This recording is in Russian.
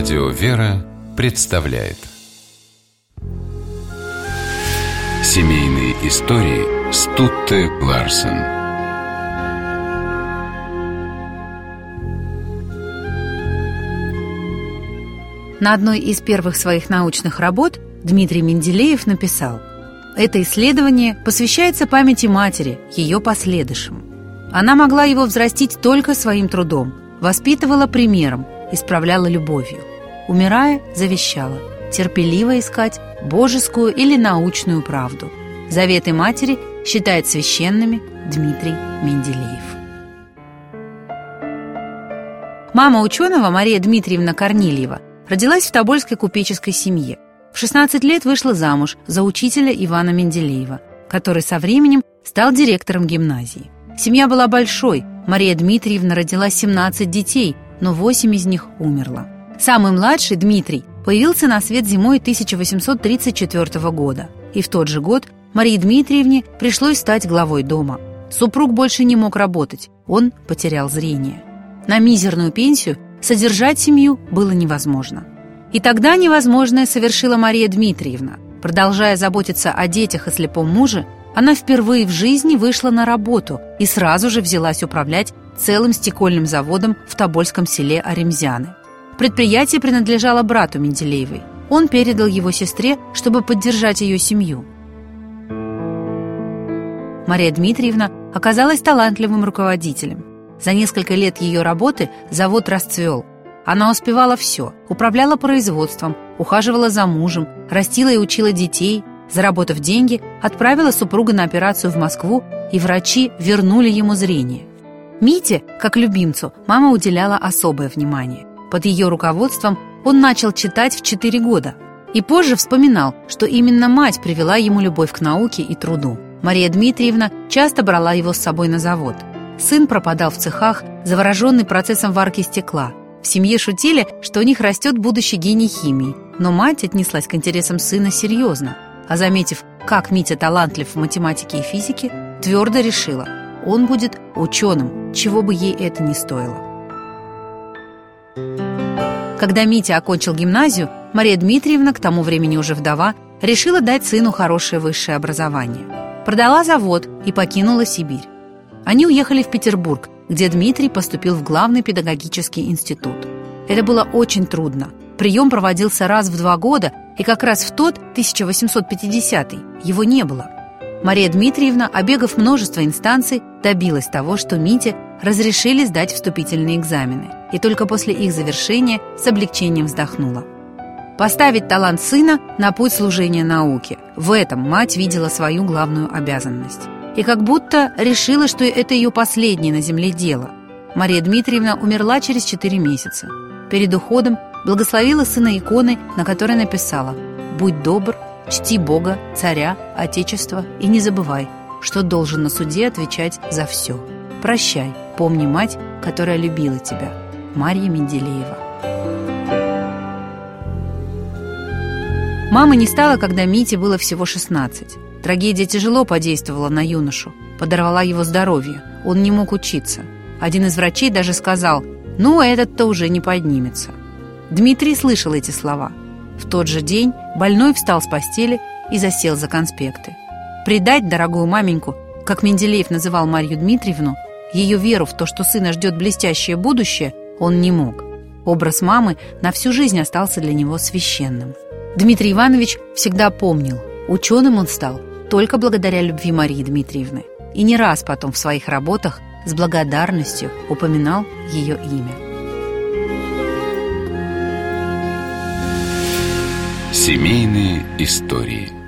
Радио «Вера» представляет Семейные истории Стутте Ларсен На одной из первых своих научных работ Дмитрий Менделеев написал «Это исследование посвящается памяти матери, ее последующим. Она могла его взрастить только своим трудом, воспитывала примером, исправляла любовью. Умирая, завещала терпеливо искать божескую или научную правду. Заветы матери считает священными Дмитрий Менделеев. Мама ученого Мария Дмитриевна Корнильева родилась в Тобольской купеческой семье. В 16 лет вышла замуж за учителя Ивана Менделеева, который со временем стал директором гимназии. Семья была большой, Мария Дмитриевна родила 17 детей, но 8 из них умерло. Самый младший, Дмитрий, появился на свет зимой 1834 года. И в тот же год Марии Дмитриевне пришлось стать главой дома. Супруг больше не мог работать, он потерял зрение. На мизерную пенсию содержать семью было невозможно. И тогда невозможное совершила Мария Дмитриевна. Продолжая заботиться о детях и слепом муже, она впервые в жизни вышла на работу и сразу же взялась управлять целым стекольным заводом в Тобольском селе Аремзяны. Предприятие принадлежало брату Менделеевой. Он передал его сестре, чтобы поддержать ее семью. Мария Дмитриевна оказалась талантливым руководителем. За несколько лет ее работы завод расцвел. Она успевала все, управляла производством, ухаживала за мужем, растила и учила детей, заработав деньги, отправила супруга на операцию в Москву, и врачи вернули ему зрение. Мите, как любимцу, мама уделяла особое внимание. Под ее руководством он начал читать в 4 года и позже вспоминал, что именно мать привела ему любовь к науке и труду. Мария Дмитриевна часто брала его с собой на завод. Сын пропадал в цехах, завороженный процессом варки стекла. В семье шутили, что у них растет будущий гений химии, но мать отнеслась к интересам сына серьезно, а заметив, как Митя талантлив в математике и физике, твердо решила, он будет ученым, чего бы ей это ни стоило. Когда Митя окончил гимназию, Мария Дмитриевна, к тому времени уже вдова, решила дать сыну хорошее высшее образование. Продала завод и покинула Сибирь. Они уехали в Петербург, где Дмитрий поступил в главный педагогический институт. Это было очень трудно. Прием проводился раз в два года, и как раз в тот, 1850 его не было. Мария Дмитриевна, обегав множество инстанций, добилась того, что Мите разрешили сдать вступительные экзамены, и только после их завершения с облегчением вздохнула. Поставить талант сына на путь служения науке – в этом мать видела свою главную обязанность. И как будто решила, что это ее последнее на земле дело. Мария Дмитриевна умерла через 4 месяца. Перед уходом благословила сына иконы, на которой написала «Будь добр, чти Бога, царя, Отечество и не забывай, что должен на суде отвечать за все. Прощай, помни мать, которая любила тебя. Марья Менделеева. Мама не стала, когда Мите было всего 16. Трагедия тяжело подействовала на юношу, подорвала его здоровье. Он не мог учиться. Один из врачей даже сказал, «Ну, этот-то уже не поднимется». Дмитрий слышал эти слова. В тот же день больной встал с постели и засел за конспекты. Предать дорогую маменьку, как Менделеев называл Марью Дмитриевну, ее веру в то, что сына ждет блестящее будущее, он не мог. Образ мамы на всю жизнь остался для него священным. Дмитрий Иванович всегда помнил, ученым он стал только благодаря любви Марии Дмитриевны. И не раз потом в своих работах с благодарностью упоминал ее имя. Семейные истории